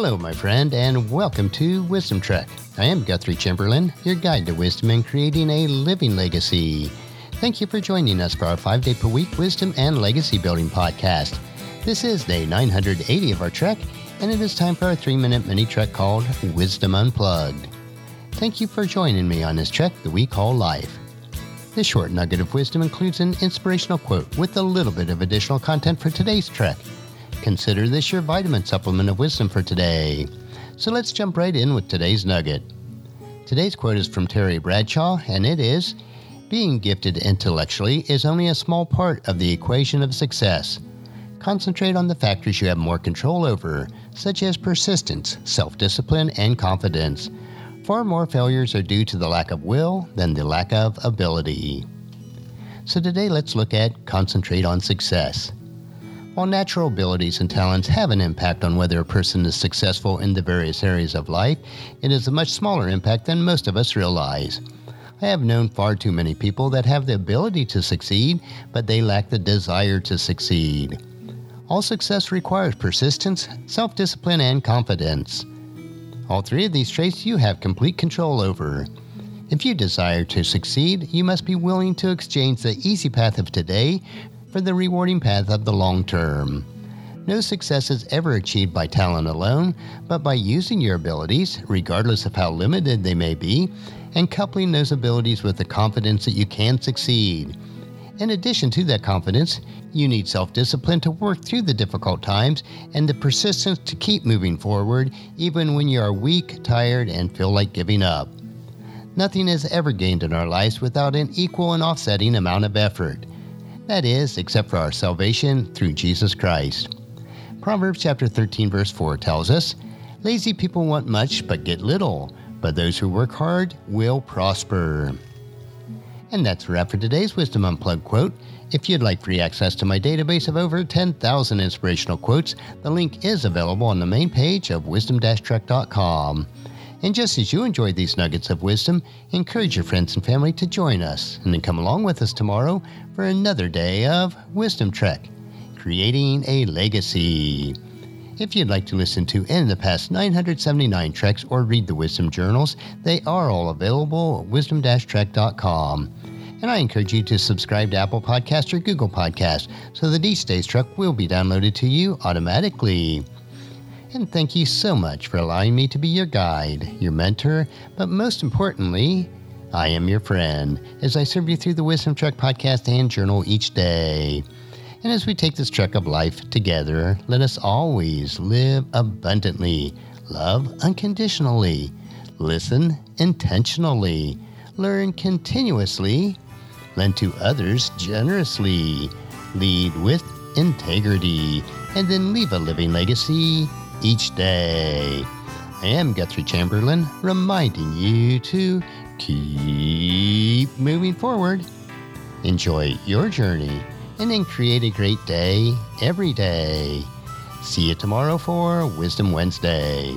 Hello, my friend, and welcome to Wisdom Trek. I am Guthrie Chamberlain, your guide to wisdom and creating a living legacy. Thank you for joining us for our five day per week wisdom and legacy building podcast. This is day 980 of our trek, and it is time for our three minute mini trek called Wisdom Unplugged. Thank you for joining me on this trek that we call life. This short nugget of wisdom includes an inspirational quote with a little bit of additional content for today's trek. Consider this your vitamin supplement of wisdom for today. So let's jump right in with today's nugget. Today's quote is from Terry Bradshaw, and it is Being gifted intellectually is only a small part of the equation of success. Concentrate on the factors you have more control over, such as persistence, self discipline, and confidence. Far more failures are due to the lack of will than the lack of ability. So today let's look at concentrate on success. While natural abilities and talents have an impact on whether a person is successful in the various areas of life, it is a much smaller impact than most of us realize. I have known far too many people that have the ability to succeed, but they lack the desire to succeed. All success requires persistence, self discipline, and confidence. All three of these traits you have complete control over. If you desire to succeed, you must be willing to exchange the easy path of today for the rewarding path of the long term. No success is ever achieved by talent alone, but by using your abilities, regardless of how limited they may be, and coupling those abilities with the confidence that you can succeed. In addition to that confidence, you need self discipline to work through the difficult times and the persistence to keep moving forward even when you are weak, tired, and feel like giving up. Nothing is ever gained in our lives without an equal and offsetting amount of effort. That is, except for our salvation through Jesus Christ. Proverbs chapter 13 verse 4 tells us, Lazy people want much but get little, but those who work hard will prosper. And that's a wrap for today's Wisdom Unplugged quote. If you'd like free access to my database of over 10,000 inspirational quotes, the link is available on the main page of wisdom-trek.com. And just as you enjoyed these nuggets of wisdom, encourage your friends and family to join us and then come along with us tomorrow for another day of Wisdom Trek, creating a legacy. If you'd like to listen to of the past 979 treks or read the wisdom journals, they are all available at wisdom-trek.com. And I encourage you to subscribe to Apple Podcast or Google Podcast so that each day's trek will be downloaded to you automatically. And thank you so much for allowing me to be your guide, your mentor, but most importantly, I am your friend as I serve you through the Wisdom Trek podcast and journal each day. And as we take this trek of life together, let us always live abundantly, love unconditionally, listen intentionally, learn continuously, lend to others generously, lead with integrity, and then leave a living legacy each day. I am Guthrie Chamberlain, reminding you to keep moving forward. Enjoy your journey and then create a great day every day. See you tomorrow for Wisdom Wednesday.